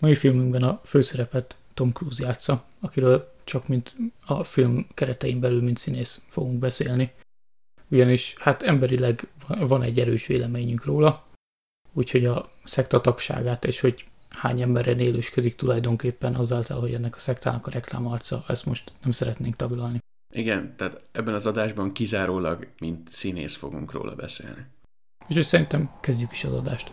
Mai filmünkben a főszerepet Tom Cruise játsza, akiről csak mint a film keretein belül, mint színész fogunk beszélni. Ugyanis hát emberileg van egy erős véleményünk róla, úgyhogy a szekta tagságát és hogy hány emberen élősködik tulajdonképpen azáltal, hogy ennek a szektának a reklámarca, ezt most nem szeretnénk taglalni. Igen, tehát ebben az adásban kizárólag, mint színész fogunk róla beszélni. Úgyhogy szerintem kezdjük is az adást.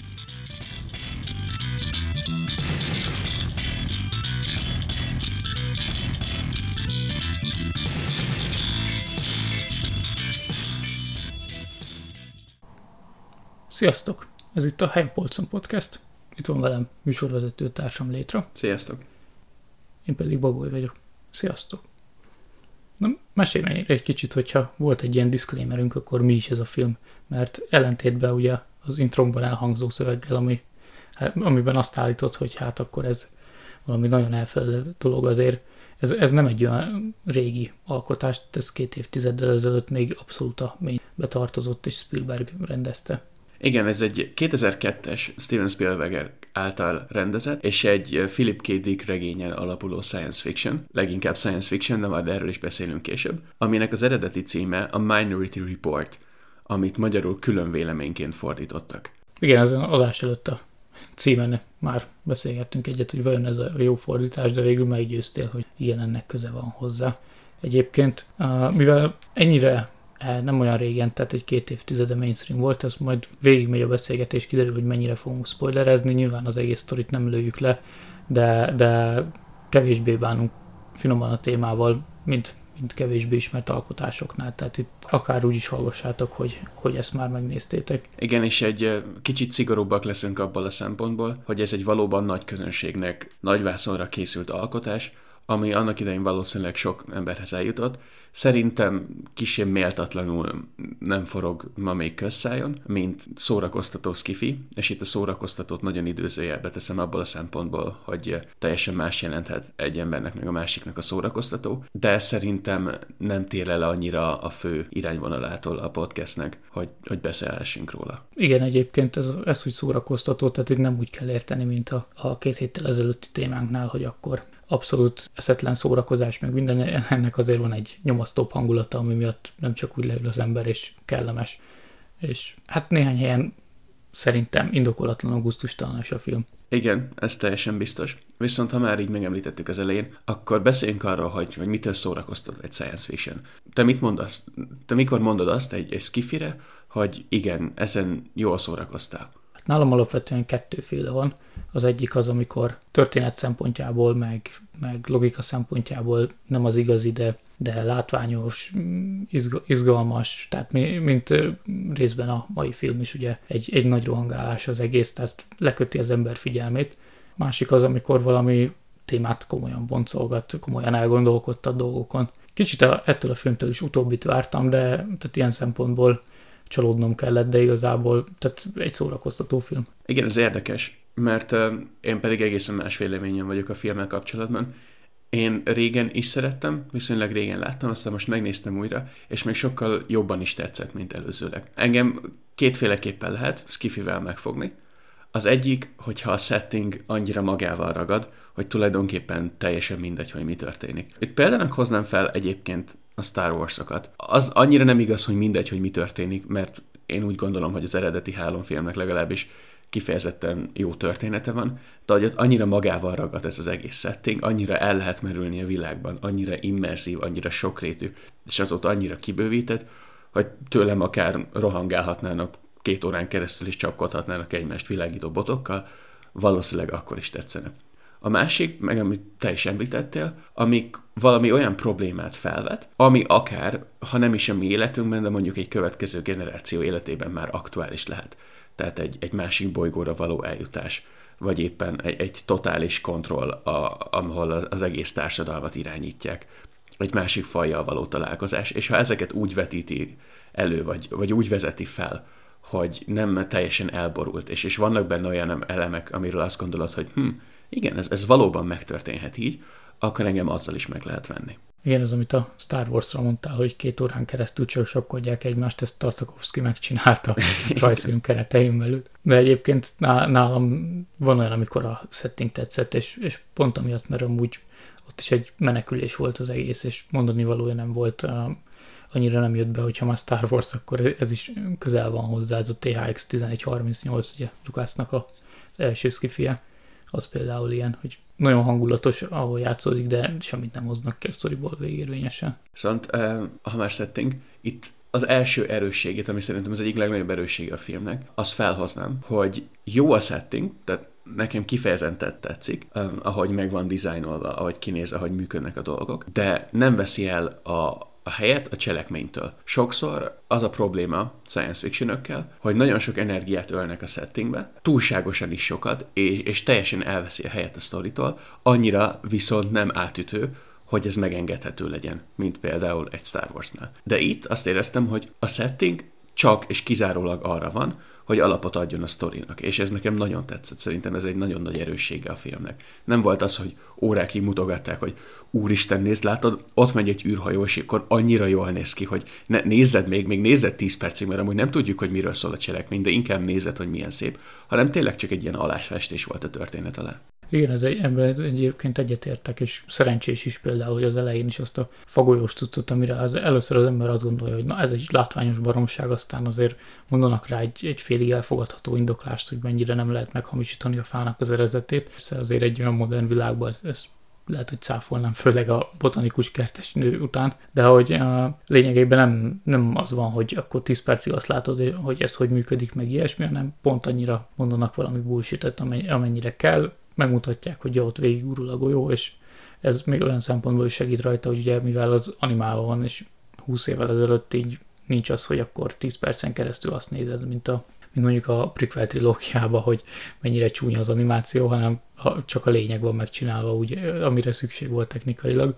Sziasztok! Ez itt a Helypolcon Podcast. Itt van velem műsorvezető társam Létra. Sziasztok! Én pedig Bagoly vagyok. Sziasztok! Na, mesélj egy kicsit, hogyha volt egy ilyen disclaimerünk, akkor mi is ez a film. Mert ellentétben ugye az intrónkban elhangzó szöveggel, ami, hát, amiben azt állított, hogy hát akkor ez valami nagyon elfeledett dolog azért, ez, ez nem egy olyan régi alkotás, ez két évtizeddel ezelőtt még abszolút a mélybe tartozott, és Spielberg rendezte. Igen, ez egy 2002-es Steven Spielberg által rendezett, és egy Philip K. Dick regényen alapuló science fiction, leginkább science fiction, de majd erről is beszélünk később, aminek az eredeti címe a Minority Report, amit magyarul külön véleményként fordítottak. Igen, ezen adás előtt a címen már beszélgettünk egyet, hogy vajon ez a jó fordítás, de végül meggyőztél, hogy igen, ennek köze van hozzá. Egyébként, mivel ennyire nem olyan régen, tehát egy két évtizede mainstream volt, ez majd végigmegy a beszélgetés, kiderül, hogy mennyire fogunk spoilerezni, nyilván az egész sztorit nem lőjük le, de, de kevésbé bánunk finoman a témával, mint, mint kevésbé ismert alkotásoknál, tehát itt akár úgy is hallgassátok, hogy, hogy ezt már megnéztétek. Igen, és egy kicsit szigorúbbak leszünk abból a szempontból, hogy ez egy valóban nagy közönségnek nagyvászonra készült alkotás, ami annak idején valószínűleg sok emberhez eljutott. Szerintem kisebb méltatlanul nem forog ma még közszájon, mint szórakoztató skifi, és itt a szórakoztatót nagyon időzőjelbe teszem abból a szempontból, hogy teljesen más jelenthet egy embernek meg a másiknak a szórakoztató, de szerintem nem tér el annyira a fő irányvonalától a podcastnek, hogy, hogy beszélhessünk róla. Igen, egyébként ez, ez úgy szórakoztató, tehát hogy nem úgy kell érteni, mint a, a két héttel ezelőtti témánknál, hogy akkor abszolút eszetlen szórakozás, meg minden, ennek azért van egy nyomasztóbb hangulata, ami miatt nem csak úgy leül az ember, és kellemes. És hát néhány helyen szerintem indokolatlan gusztustalan a film. Igen, ez teljesen biztos. Viszont ha már így megemlítettük az elején, akkor beszéljünk arról, hogy, hogy mitől szórakoztat egy science fiction. Te mit mondasz? Te mikor mondod azt egy, egy skifire, hogy igen, ezen jól szórakoztál? Nálam alapvetően kettőféle van. Az egyik az, amikor történet szempontjából, meg, meg logika szempontjából nem az igazi, de, de látványos, izgalmas, tehát mint részben a mai film is ugye egy, egy nagy rohangálás az egész, tehát leköti az ember figyelmét. Másik az, amikor valami témát komolyan boncolgat, komolyan elgondolkodta a dolgokon. Kicsit ettől a filmtől is utóbbit vártam, de tehát ilyen szempontból csalódnom kellett, de igazából tehát egy szórakoztató film. Igen, ez érdekes, mert én pedig egészen más véleményen vagyok a filmmel kapcsolatban. Én régen is szerettem, viszonylag régen láttam, aztán most megnéztem újra, és még sokkal jobban is tetszett, mint előzőleg. Engem kétféleképpen lehet skifivel megfogni. Az egyik, hogyha a setting annyira magával ragad, hogy tulajdonképpen teljesen mindegy, hogy mi történik. Itt például hoznám fel egyébként a Star Wars-okat. Az annyira nem igaz, hogy mindegy, hogy mi történik, mert én úgy gondolom, hogy az eredeti három filmnek legalábbis kifejezetten jó története van, de hogy ott annyira magával ragad ez az egész setting, annyira el lehet merülni a világban, annyira immerzív, annyira sokrétű, és azóta annyira kibővített, hogy tőlem akár rohangálhatnának két órán keresztül is csapkodhatnának egymást világító botokkal, valószínűleg akkor is tetszene. A másik, meg amit te is említettél, amik valami olyan problémát felvet, ami akár, ha nem is a mi életünkben, de mondjuk egy következő generáció életében már aktuális lehet. Tehát egy, egy másik bolygóra való eljutás, vagy éppen egy, egy totális kontroll, a, ahol az, az egész társadalmat irányítják, egy másik fajjal való találkozás, és ha ezeket úgy vetíti elő, vagy, vagy úgy vezeti fel, hogy nem teljesen elborult, és, és vannak benne olyan elemek, amiről azt gondolod, hogy hm, igen, ez, ez valóban megtörténhet így, akkor engem azzal is meg lehet venni. Igen, ez amit a Star Wars-ra mondtál, hogy két órán keresztül csak sapkodják egymást, ezt Tartakovsky megcsinálta a rajzfilm keretein belül. De egyébként nálam van olyan, amikor a setting tetszett, és, és pont amiatt, mert amúgy ott is egy menekülés volt az egész, és mondani valója nem volt, annyira nem jött be, hogyha már Star Wars, akkor ez is közel van hozzá, ez a THX 1138, ugye Lukásznak az első skifie, az például ilyen, hogy nagyon hangulatos, ahol játszódik, de semmit nem hoznak ki a sztoriból végérvényesen. Viszont, ha már setting, itt az első erősségét, ami szerintem az egyik legnagyobb erőssége a filmnek, azt felhoznám, hogy jó a setting, tehát nekem kifejezetten tetszik, ahogy meg van dizájnolva, ahogy kinéz, ahogy működnek a dolgok, de nem veszi el a, a helyet a cselekménytől. Sokszor az a probléma science fiction hogy nagyon sok energiát ölnek a settingbe, túlságosan is sokat, és, és teljesen elveszi a helyet a sztoritól, annyira viszont nem átütő, hogy ez megengedhető legyen, mint például egy Star Wars-nál. De itt azt éreztem, hogy a setting csak és kizárólag arra van, hogy alapot adjon a sztorinak, és ez nekem nagyon tetszett, szerintem ez egy nagyon nagy erőssége a filmnek. Nem volt az, hogy órákig mutogatták, hogy úristen, nézd, látod, ott megy egy űrhajó, és akkor annyira jól néz ki, hogy ne, nézzed még, még nézzed 10 percig, mert amúgy nem tudjuk, hogy miről szól a cselekmény, de inkább nézed, hogy milyen szép, hanem tényleg csak egy ilyen alásfestés volt a történet alá. Igen, ez egy, ebben egyébként egyetértek, és szerencsés is például, hogy az elején is azt a fagolyós cuccot, amire az, először az ember azt gondolja, hogy na ez egy látványos baromság, aztán azért mondanak rá egy, egy félig elfogadható indoklást, hogy mennyire nem lehet meghamisítani a fának az erezetét. Hiszen azért egy olyan modern világban ez, ez lehet, hogy cáfolnám, főleg a botanikus kertes nő után, de hogy a lényegében nem, nem az van, hogy akkor 10 percig azt látod, hogy ez hogy működik, meg ilyesmi, hanem pont annyira mondanak valami bullshit amennyire kell, megmutatják, hogy ott végigurul a golyó, és ez még olyan szempontból is segít rajta, hogy ugye mivel az animálva van, és 20 évvel ezelőtt így nincs az, hogy akkor 10 percen keresztül azt nézed, mint, a, mint mondjuk a prequel trilógiában, hogy mennyire csúnya az animáció, hanem csak a lényeg van megcsinálva, úgy, amire szükség volt technikailag.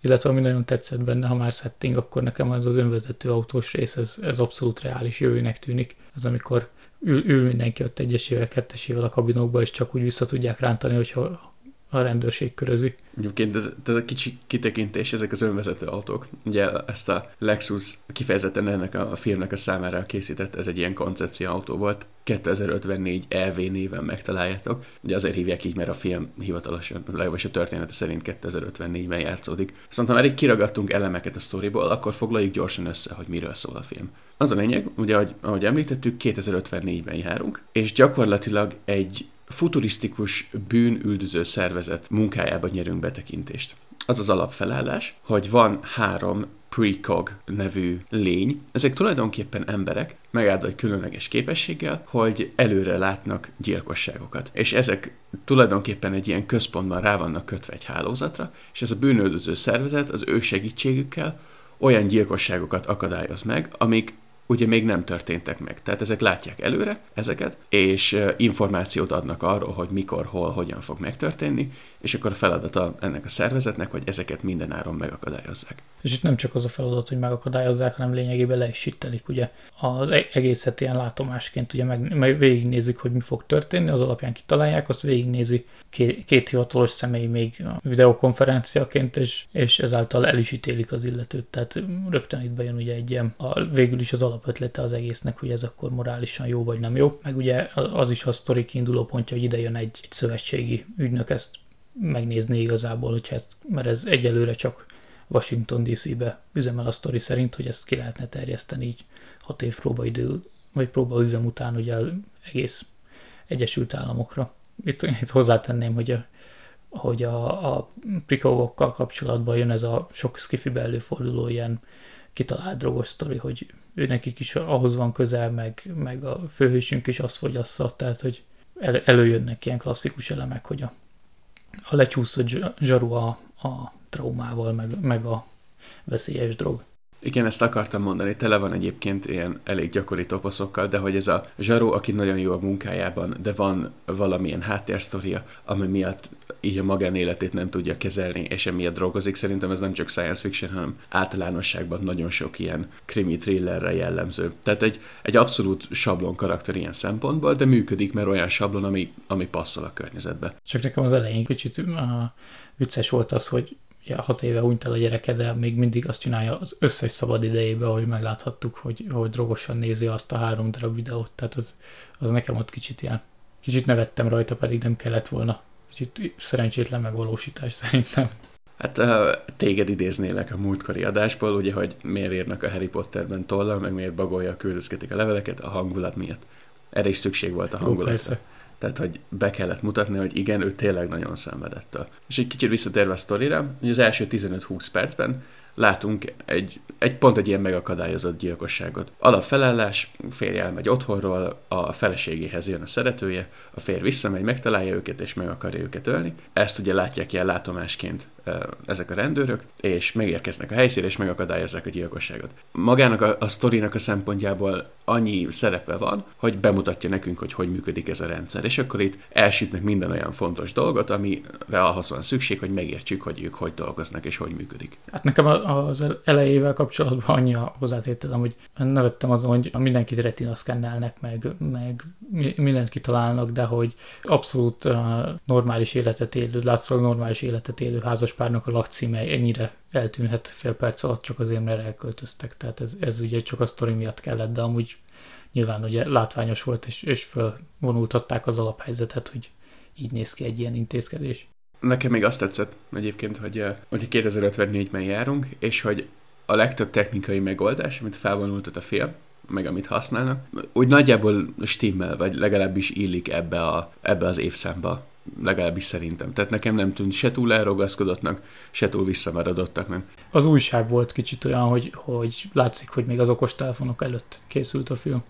Illetve ami nagyon tetszett benne, ha már setting, akkor nekem az az önvezető autós rész, ez, ez abszolút reális jövőnek tűnik. Az amikor ül, ül mindenki ott egyesével, kettesével a kabinokba, és csak úgy vissza tudják rántani, hogyha a rendőrség körözi. Egyébként ez, ez a kicsi kitekintés, ezek az önvezető autók. Ugye ezt a Lexus kifejezetten ennek a filmnek a számára készített, ez egy ilyen koncepció autó volt. 2054 EV néven megtaláljátok. Ugye azért hívják így, mert a film hivatalosan, legalábbis a története szerint 2054-ben játszódik. Viszont ha már így kiragadtunk elemeket a sztoriból, akkor foglaljuk gyorsan össze, hogy miről szól a film. Az a lényeg, ugye, ahogy, ahogy említettük, 2054-ben járunk, és gyakorlatilag egy futurisztikus bűnüldöző szervezet munkájába nyerünk betekintést. Az az alapfelállás, hogy van három precog nevű lény. Ezek tulajdonképpen emberek, megáldott különleges képességgel, hogy előre látnak gyilkosságokat. És ezek tulajdonképpen egy ilyen központban rá vannak kötve egy hálózatra, és ez a bűnöldöző szervezet az ő segítségükkel olyan gyilkosságokat akadályoz meg, amik ugye még nem történtek meg. Tehát ezek látják előre ezeket, és információt adnak arról, hogy mikor, hol, hogyan fog megtörténni, és akkor a feladata ennek a szervezetnek, hogy ezeket minden áron megakadályozzák. És itt nem csak az a feladat, hogy megakadályozzák, hanem lényegében le is sittelik, ugye az e- egészet ilyen látomásként ugye meg, meg végignézik, hogy mi fog történni, az alapján kitalálják, azt végignézi két, két hivatalos személy még videokonferenciaként, és, és ezáltal el is ítélik az illetőt. Tehát rögtön itt bejön ugye egy ilyen, a, végül is az alapötlete az egésznek, hogy ez akkor morálisan jó vagy nem jó. Meg ugye az is a sztori kiinduló pontja, hogy ide jön egy, egy szövetségi ügynök ezt megnézni igazából, hogyha ezt, mert ez egyelőre csak Washington DC-be üzemel a sztori szerint, hogy ezt ki lehetne terjeszteni így hat év próbaidő, vagy próbaüzem után ugye egész Egyesült Államokra. Itt, itt hozzátenném, hogy a, hogy a, a prikogokkal kapcsolatban jön ez a sok skifibe előforduló ilyen kitalált drogos sztori, hogy ő nekik is ahhoz van közel, meg, meg a főhősünk is azt fogyassza, tehát hogy el, előjönnek ilyen klasszikus elemek, hogy a a lecsúszott zsaru a, a traumával, meg, meg a veszélyes drog. Igen, ezt akartam mondani, tele van egyébként ilyen elég gyakori toposzokkal, de hogy ez a zsaró, aki nagyon jó a munkájában, de van valamilyen háttérsztoria, ami miatt így a magánéletét nem tudja kezelni, és emiatt drogozik. Szerintem ez nem csak science fiction, hanem általánosságban nagyon sok ilyen krimi thrillerre jellemző. Tehát egy, egy abszolút sablon karakter ilyen szempontból, de működik, mert olyan sablon, ami, ami passzol a környezetbe. Csak nekem az elején kicsit uh, vicces volt az, hogy hat éve hunyt el a gyereke, de még mindig azt csinálja az összes szabad idejében, hogy megláthattuk, hogy, hogy drogosan nézi azt a három darab videót. Tehát az, az nekem ott kicsit ilyen, kicsit nevettem rajta, pedig nem kellett volna. Kicsit szerencsétlen megvalósítás szerintem. Hát téged idéznélek a múltkori adásból, ugye, hogy miért írnak a Harry Potterben tollal, meg miért bagolja, küldözgetik a leveleket a hangulat miatt. Erre is szükség volt a hangulatra. Jó, tehát, hogy be kellett mutatni, hogy igen, ő tényleg nagyon szenvedett. És egy kicsit visszatérve a sztorira, hogy az első 15-20 percben látunk egy, egy pont egy ilyen megakadályozott gyilkosságot. Alapfelállás, férj elmegy otthonról, a feleségéhez jön a szeretője, a férj visszamegy, megtalálja őket, és meg akarja őket ölni. Ezt ugye látják ilyen látomásként ezek a rendőrök, és megérkeznek a helyszínre, és megakadályozzák a gyilkosságot. Magának a, a sztorinak a szempontjából annyi szerepe van, hogy bemutatja nekünk, hogy hogy működik ez a rendszer. És akkor itt elsütnek minden olyan fontos dolgot, amire ahhoz van szükség, hogy megértsük, hogy ők hogy dolgoznak és hogy működik. Hát nekem az elejével kapcsolatban annyi hozzátételem, hogy nevettem azon, hogy mindenkit retina szkennelnek, meg, meg mindent kitalálnak, de hogy abszolút normális életet élő, látszólag normális életet élő házaspárnak a lakcíme ennyire eltűnhet fél perc alatt csak azért, mert elköltöztek. Tehát ez, ez ugye csak a sztori miatt kellett, de amúgy nyilván ugye látványos volt, és, és fölvonultatták az alaphelyzetet, hogy így néz ki egy ilyen intézkedés. Nekem még azt tetszett egyébként, hogy, hogy 2054-ben járunk, és hogy a legtöbb technikai megoldás, amit felvonultat a film, meg amit használnak, úgy nagyjából stimmel, vagy legalábbis illik ebbe, a, ebbe az évszámba legalábbis szerintem. Tehát nekem nem tűnt se túl elrogaszkodottnak, se túl visszamaradottaknak. Az újság volt kicsit olyan, hogy, hogy látszik, hogy még az okostelefonok előtt készült a film.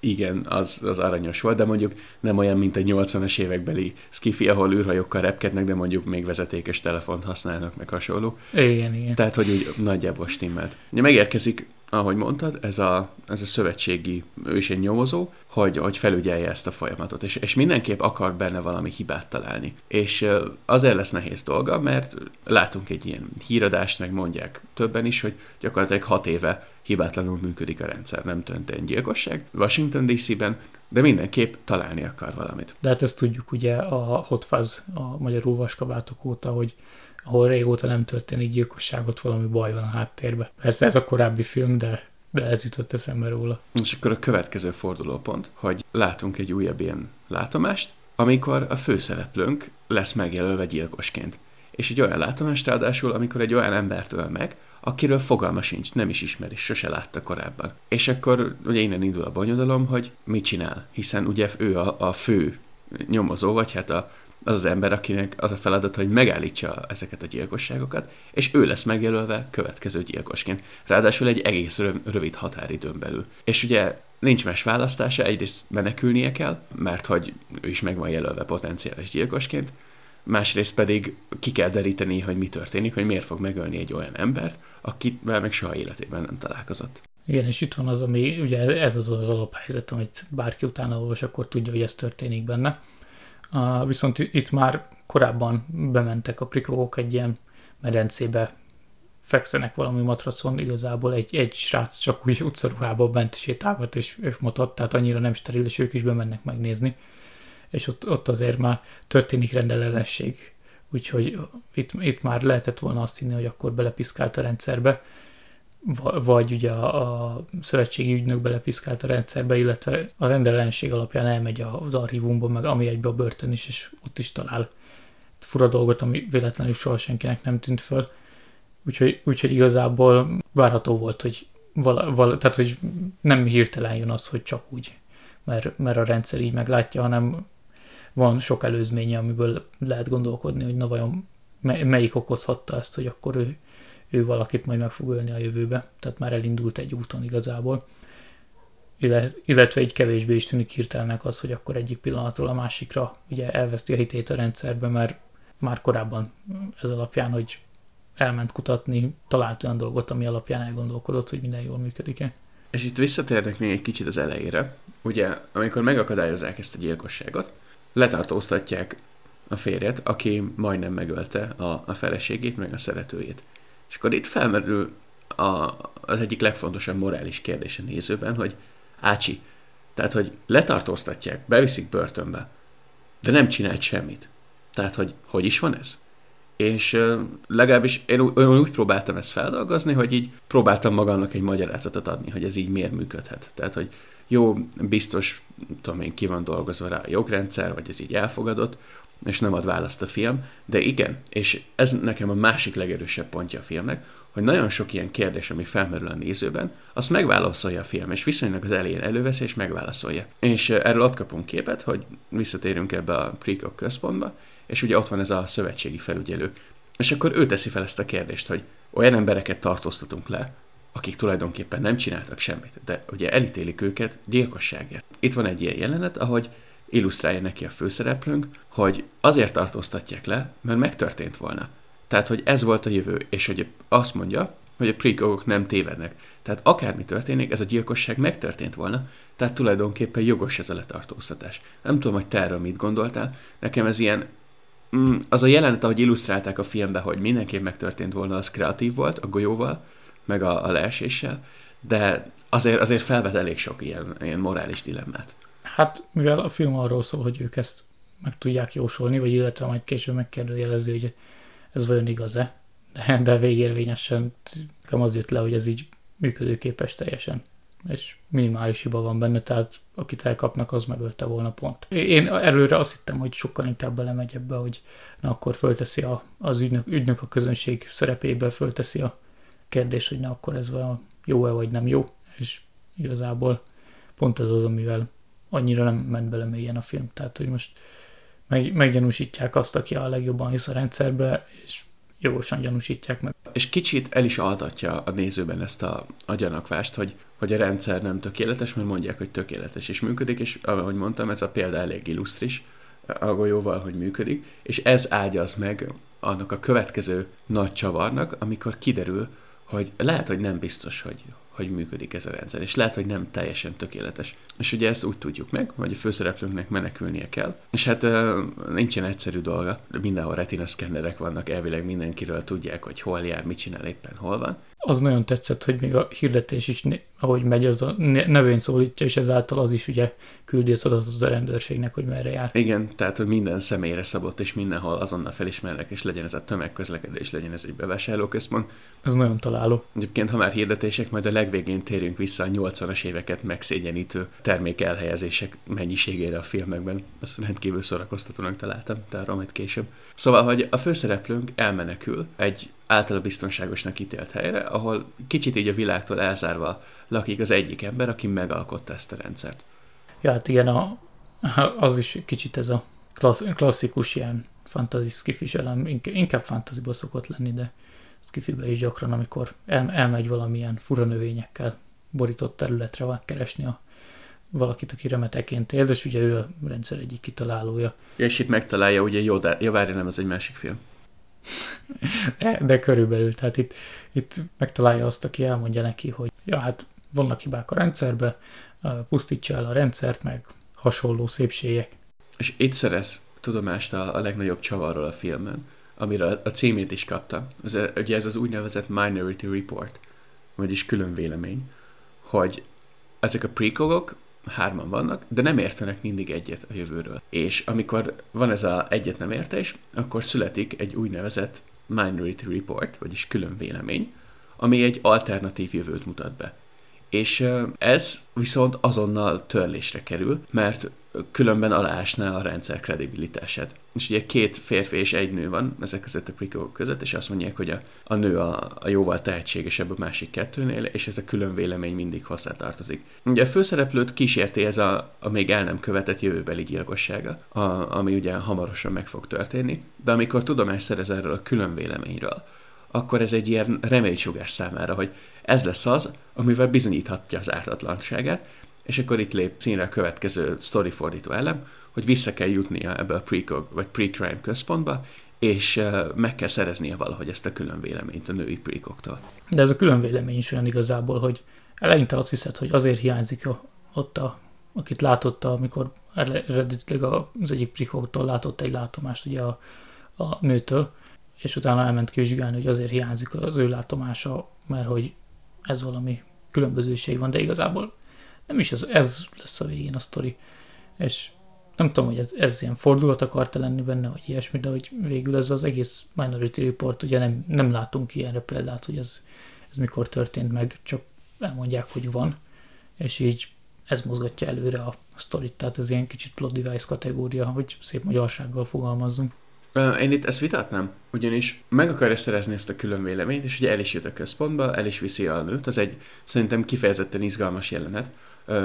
Igen, az, az aranyos volt, de mondjuk nem olyan, mint egy 80-as évekbeli skifi, ahol űrhajókkal repkednek, de mondjuk még vezetékes telefont használnak, meg hasonló. Igen, igen. Tehát, hogy úgy nagyjából stimmelt. Ja, megérkezik ahogy mondtad, ez a, ez a szövetségi, ő is egy nyomozó, hogy, hogy felügyelje ezt a folyamatot, és, és mindenképp akar benne valami hibát találni. És azért lesz nehéz dolga, mert látunk egy ilyen híradást, meg mondják többen is, hogy gyakorlatilag hat éve hibátlanul működik a rendszer, nem történt gyilkosság Washington DC-ben, de mindenképp találni akar valamit. De hát ezt tudjuk ugye a Hot a magyarul vaskabátok óta, hogy ahol régóta nem történik gyilkosságot, valami baj van a háttérben. Persze ez a korábbi film, de, de ez jutott eszembe róla. És akkor a következő fordulópont, hogy látunk egy újabb ilyen látomást, amikor a főszereplőnk lesz megjelölve gyilkosként. És egy olyan látomást ráadásul, amikor egy olyan embert öl meg, akiről fogalma sincs, nem is ismeri, sose látta korábban. És akkor ugye innen indul a bonyodalom, hogy mit csinál, hiszen ugye ő a, a fő nyomozó, vagy hát a az az ember, akinek az a feladat, hogy megállítsa ezeket a gyilkosságokat, és ő lesz megjelölve következő gyilkosként. Ráadásul egy egész rövid határidőn belül. És ugye nincs más választása, egyrészt menekülnie kell, mert hogy ő is meg van jelölve potenciális gyilkosként, másrészt pedig ki kell deríteni, hogy mi történik, hogy miért fog megölni egy olyan embert, akivel meg soha életében nem találkozott. Igen, és itt van az, ami ugye ez az az alaphelyzet, amit bárki utána olvas, akkor tudja, hogy ez történik benne. Viszont itt már korábban bementek a prikók egy ilyen medencébe, fekszenek valami matracon, igazából egy, egy srác csak úgy utcaruhába bent sétálgat és, és motott, tehát annyira nem steril, és ők is bemennek megnézni. És ott, ott azért már történik rendellenesség. Úgyhogy itt, itt már lehetett volna azt hinni, hogy akkor belepiszkált a rendszerbe, vagy ugye a, a szövetségi ügynök belepiszkált a rendszerbe, illetve a rendellenesség alapján elmegy az archívumba, meg ami egybe a börtön is, és ott is talál fura dolgot, ami véletlenül soha senkinek nem tűnt föl. Úgyhogy, úgyhogy igazából várható volt, hogy vala, vala, tehát, hogy nem hirtelen jön az, hogy csak úgy, mert, mert a rendszer így meglátja, hanem van sok előzménye, amiből lehet gondolkodni, hogy na vajon melyik okozhatta ezt, hogy akkor ő ő valakit majd meg fog ölni a jövőbe, tehát már elindult egy úton igazából. Illetve egy kevésbé is tűnik hirtelnek az, hogy akkor egyik pillanatról a másikra ugye elveszti a hitét a rendszerbe, mert már korábban ez alapján, hogy elment kutatni, talált olyan dolgot, ami alapján elgondolkodott, hogy minden jól működik-e. És itt visszatérnek még egy kicsit az elejére. Ugye, amikor megakadályozzák ezt a gyilkosságot, letartóztatják a férjet, aki majdnem megölte a, a feleségét, meg a szeretőjét. És akkor itt felmerül a, az egyik legfontosabb morális kérdés a nézőben, hogy ácsi, tehát, hogy letartóztatják, beviszik börtönbe, de nem csinált semmit. Tehát, hogy hogy is van ez? És legalábbis én úgy próbáltam ezt feldolgozni, hogy így próbáltam magamnak egy magyarázatot adni, hogy ez így miért működhet. Tehát, hogy jó, biztos, tudom én, ki van dolgozva rá a jogrendszer, vagy ez így elfogadott, és nem ad választ a film, de igen, és ez nekem a másik legerősebb pontja a filmnek, hogy nagyon sok ilyen kérdés, ami felmerül a nézőben, azt megválaszolja a film, és viszonylag az elején előveszi, és megválaszolja. És erről ott kapunk képet, hogy visszatérünk ebbe a Precog központba, és ugye ott van ez a szövetségi felügyelő. És akkor ő teszi fel ezt a kérdést, hogy olyan embereket tartóztatunk le, akik tulajdonképpen nem csináltak semmit, de ugye elítélik őket gyilkosságért. Itt van egy ilyen jelenet, ahogy illusztrálja neki a főszereplőnk, hogy azért tartóztatják le, mert megtörtént volna. Tehát, hogy ez volt a jövő, és hogy azt mondja, hogy a prekogok nem tévednek. Tehát akármi történik, ez a gyilkosság megtörtént volna, tehát tulajdonképpen jogos ez a letartóztatás. Nem tudom, hogy te erről mit gondoltál, nekem ez ilyen, mm, az a jelenet, ahogy illusztrálták a filmbe, hogy mindenképp megtörtént volna, az kreatív volt, a golyóval, meg a, a leeséssel, de azért, azért felvet elég sok ilyen, ilyen morális dilemmát. Hát, mivel a film arról szól, hogy ők ezt meg tudják jósolni, vagy illetve majd később megkérdőjelezni, hogy ez vajon igaz-e, de, de végérvényesen nekem az jött le, hogy ez így működőképes teljesen és minimális hiba van benne, tehát akit elkapnak, az megölte volna pont. Én előre azt hittem, hogy sokkal inkább belemegy ebbe, hogy na akkor fölteszi a, az ügynök, ügynök a közönség szerepébe, fölteszi a kérdés, hogy na akkor ez vajon jó-e vagy nem jó, és igazából pont ez az, amivel annyira nem ment bele mélyen a film. Tehát, hogy most meg, meggyanúsítják azt, aki a legjobban hisz a rendszerbe, és jogosan gyanúsítják meg. És kicsit el is altatja a nézőben ezt a, a gyanakvást, hogy, hogy a rendszer nem tökéletes, mert mondják, hogy tökéletes és működik, és ahogy mondtam, ez a példa elég illusztris, a golyóval, hogy működik, és ez ágyaz meg annak a következő nagy csavarnak, amikor kiderül, hogy lehet, hogy nem biztos, hogy, hogy működik ez a rendszer, és lehet, hogy nem teljesen tökéletes. És ugye ezt úgy tudjuk meg, hogy a főszereplőnknek menekülnie kell, és hát nincsen egyszerű dolga, mindenhol retina szkennerek vannak, elvileg mindenkiről tudják, hogy hol jár, mit csinál éppen, hol van. Az nagyon tetszett, hogy még a hirdetés is, ahogy megy, az a nevén szólítja, és ezáltal az is ugye küldi az adatot a rendőrségnek, hogy merre jár. Igen, tehát hogy minden személyre szabott, és mindenhol azonnal felismernek, és legyen ez a tömegközlekedés, legyen ez egy bevásárlóközpont. Ez nagyon találó. Egyébként, ha már hirdetések, majd a legvégén térjünk vissza a 80-as éveket megszégyenítő termék elhelyezések mennyiségére a filmekben. Azt rendkívül szórakoztatónak találtam, arra majd később. Szóval, hogy a főszereplőnk elmenekül egy által biztonságosnak ítélt helyre, ahol kicsit így a világtól elzárva lakik az egyik ember, aki megalkotta ezt a rendszert. Ja, hát igen, a, az is kicsit ez a klassz, klasszikus ilyen fantasy skifis elem, inkább fantasyból szokott lenni, de skifibe is gyakran, amikor el, elmegy valamilyen fura növényekkel borított területre van keresni a valakit, aki remeteként él, és ugye ő a rendszer egyik kitalálója. És itt megtalálja, ugye jó, de jó, várja, nem, az egy másik film. de, de körülbelül, tehát itt, itt megtalálja azt, aki elmondja neki, hogy ja, hát vannak hibák a rendszerbe, pusztítsa el a rendszert, meg hasonló szépségek. És itt szerez tudomást a, a legnagyobb csavarról a filmen, amire a címét is kapta. Ez, ugye ez az úgynevezett Minority Report, vagyis külön vélemény, hogy ezek a prekogok hárman vannak, de nem értenek mindig egyet a jövőről. És amikor van ez a egyet nem értés, akkor születik egy úgynevezett Minority Report, vagyis külön vélemény, ami egy alternatív jövőt mutat be. És ez viszont azonnal törlésre kerül, mert különben aláásná a rendszer kredibilitását. És ugye két férfi és egy nő van ezek között a prikók között, és azt mondják, hogy a, a nő a, a jóval tehetségesebb a másik kettőnél, és ez a külön vélemény mindig hozzátartozik. Ugye a főszereplőt kísérti ez a, a még el nem követett jövőbeli gyilkossága, a, ami ugye hamarosan meg fog történni, de amikor tudomást szerez erről a külön véleményről, akkor ez egy ilyen remélysugás számára, hogy ez lesz az, amivel bizonyíthatja az ártatlanságát, és akkor itt lép színre a következő story fordító elem, hogy vissza kell jutnia ebbe a pre vagy pre-crime központba, és meg kell szereznie valahogy ezt a külön véleményt a női prekoktól. De ez a külön vélemény is olyan igazából, hogy eleinte azt hiszed, hogy azért hiányzik a, ott a, akit látotta, amikor eredetileg az egyik prikoktól látott egy látomást ugye a, a nőtől, és utána elment kivizsgálni, hogy azért hiányzik az ő látomása, mert hogy ez valami különbözőség van, de igazából nem is ez, ez lesz a végén a sztori. És nem tudom, hogy ez, ez ilyen fordulat akart lenni benne, vagy ilyesmi, de hogy végül ez az egész Minority Report, ugye nem, nem látunk ilyenre példát, hogy ez, ez mikor történt meg, csak elmondják, hogy van, és így ez mozgatja előre a sztorit, tehát ez ilyen kicsit plot device kategória, hogy szép magyarsággal fogalmazzunk. Én itt ezt vitatnám, ugyanis meg akarja szerezni ezt a külön véleményt, és ugye el is jut a központba, el is viszi a nőt, az egy szerintem kifejezetten izgalmas jelenet,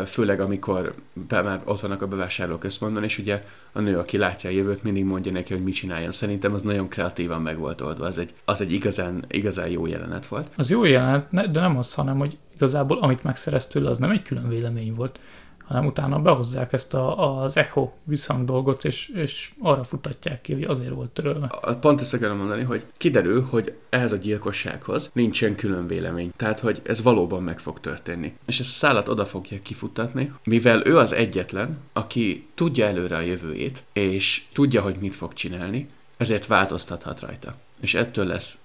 főleg amikor be, már ott vannak a bevásárlóközpontban, és ugye a nő, aki látja a jövőt, mindig mondja neki, hogy mit csináljon. Szerintem az nagyon kreatívan meg volt oldva, az egy, az egy igazán, igazán jó jelenet volt. Az jó jelenet, de nem az, hanem hogy igazából amit megszerez tőle, az nem egy külön vélemény volt, hanem utána behozzák ezt a, az echo visszhang dolgot, és, és arra futatják ki, hogy azért volt törölve. Pont ezt akarom mondani, hogy kiderül, hogy ehhez a gyilkossághoz nincsen külön vélemény. Tehát, hogy ez valóban meg fog történni. És ezt a szállat oda fogják kifutatni, mivel ő az egyetlen, aki tudja előre a jövőjét, és tudja, hogy mit fog csinálni, ezért változtathat rajta. És ettől lesz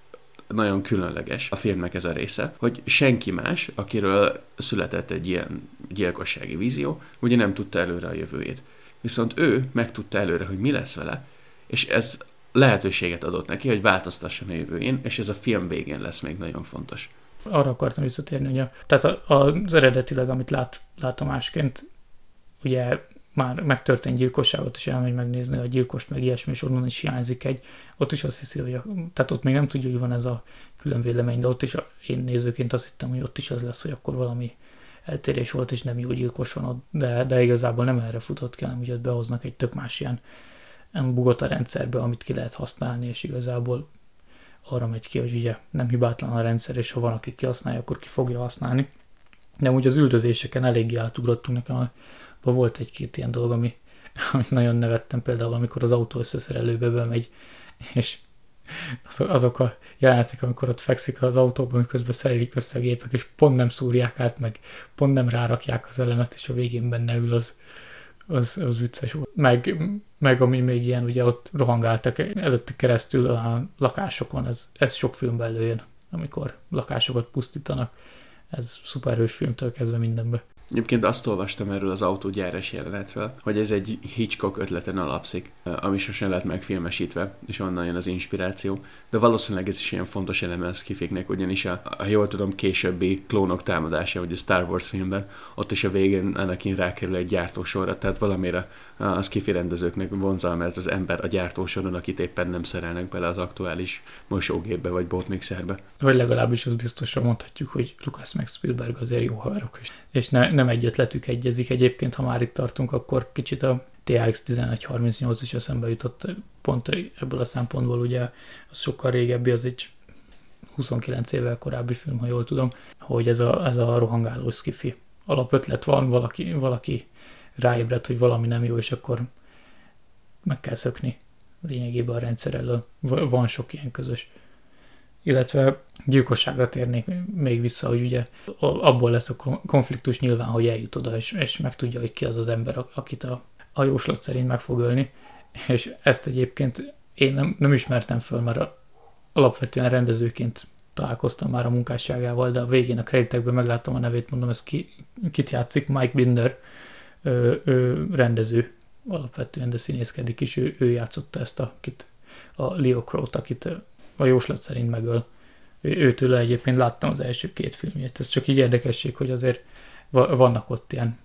nagyon különleges a filmnek ez a része, hogy senki más, akiről született egy ilyen gyilkossági vízió, ugye nem tudta előre a jövőjét. Viszont ő megtudta előre, hogy mi lesz vele, és ez lehetőséget adott neki, hogy változtasson a jövőjén, és ez a film végén lesz még nagyon fontos. Arra akartam visszatérni, hogy a, tehát az eredetileg, amit lát, látomásként, ugye már megtörtént gyilkosságot, és elmegy megnézni a gyilkost, meg ilyesmi, és onnan is hiányzik egy, ott is azt hiszi, hogy a, tehát ott még nem tudja, hogy van ez a külön vélemény, de ott is a, én nézőként azt hittem, hogy ott is az lesz, hogy akkor valami eltérés volt, és nem jó gyilkos van ott, de, de igazából nem erre futott ki, hanem hogy behoznak egy tök más ilyen bugot a rendszerbe, amit ki lehet használni, és igazából arra megy ki, hogy ugye nem hibátlan a rendszer, és ha van, aki kihasználja, akkor ki fogja használni. De úgy az üldözéseken eléggé átugrottunk nekem a volt egy-két ilyen dolog, ami, amit nagyon nevettem, például amikor az autó összeszerelőbe bemegy, és azok a jelenetek, amikor ott fekszik az autóban, miközben szerelik össze a gépek, és pont nem szúrják át, meg pont nem rárakják az elemet, és a végén benne ül, az, az, az vicces volt. Meg, meg ami még ilyen, ugye ott rohangáltak előtte keresztül a lakásokon, ez, ez sok filmben előjön, amikor lakásokat pusztítanak. Ez szuperhős filmtől kezdve mindenbe. Egyébként azt olvastam erről az autógyáres jelenetről, hogy ez egy Hitchcock ötleten alapszik, ami sosem lett megfilmesítve, és onnan jön az inspiráció. De valószínűleg ez is ilyen fontos eleme az kifiknek, ugyanis a, a jól tudom későbbi klónok támadása, a Star Wars filmben, ott is a végén Anakin rákerül egy gyártósorra, tehát valamire az kifi rendezőknek vonzalma ez az ember a gyártósoron, akit éppen nem szerelnek bele az aktuális mosógépbe vagy botmixerbe. Vagy legalábbis az biztosan mondhatjuk, hogy Lucas meg Spielberg azért jó haverok, és, és ne, nem egy ötletük egyezik. Egyébként, ha már itt tartunk, akkor kicsit a TX 1138 is eszembe jutott pont ebből a szempontból, ugye az sokkal régebbi, az egy 29 évvel korábbi film, ha jól tudom, hogy ez a, ez a rohangáló skifi. Alapötlet van, valaki, valaki ráébred, hogy valami nem jó, és akkor meg kell szökni lényegében a rendszer elől. Van sok ilyen közös. Illetve gyilkosságra térnék még vissza, hogy ugye abból lesz a konfliktus nyilván, hogy eljut oda, és, és megtudja, hogy ki az az ember, akit a, a jóslat szerint meg fog ölni. És ezt egyébként én nem, nem ismertem föl, mert alapvetően rendezőként találkoztam már a munkásságával, de a végén a kreditekben megláttam a nevét, mondom, ez ki, kit játszik, Mike Binder, ő, ő rendező alapvetően, de színészkedik is, ő, ő játszotta ezt a, kit, a Leo Crow-t, akit a jóslat szerint megöl. Ő, őtől egyébként láttam az első két filmjét. Ez csak így érdekesség, hogy azért vannak ott ilyen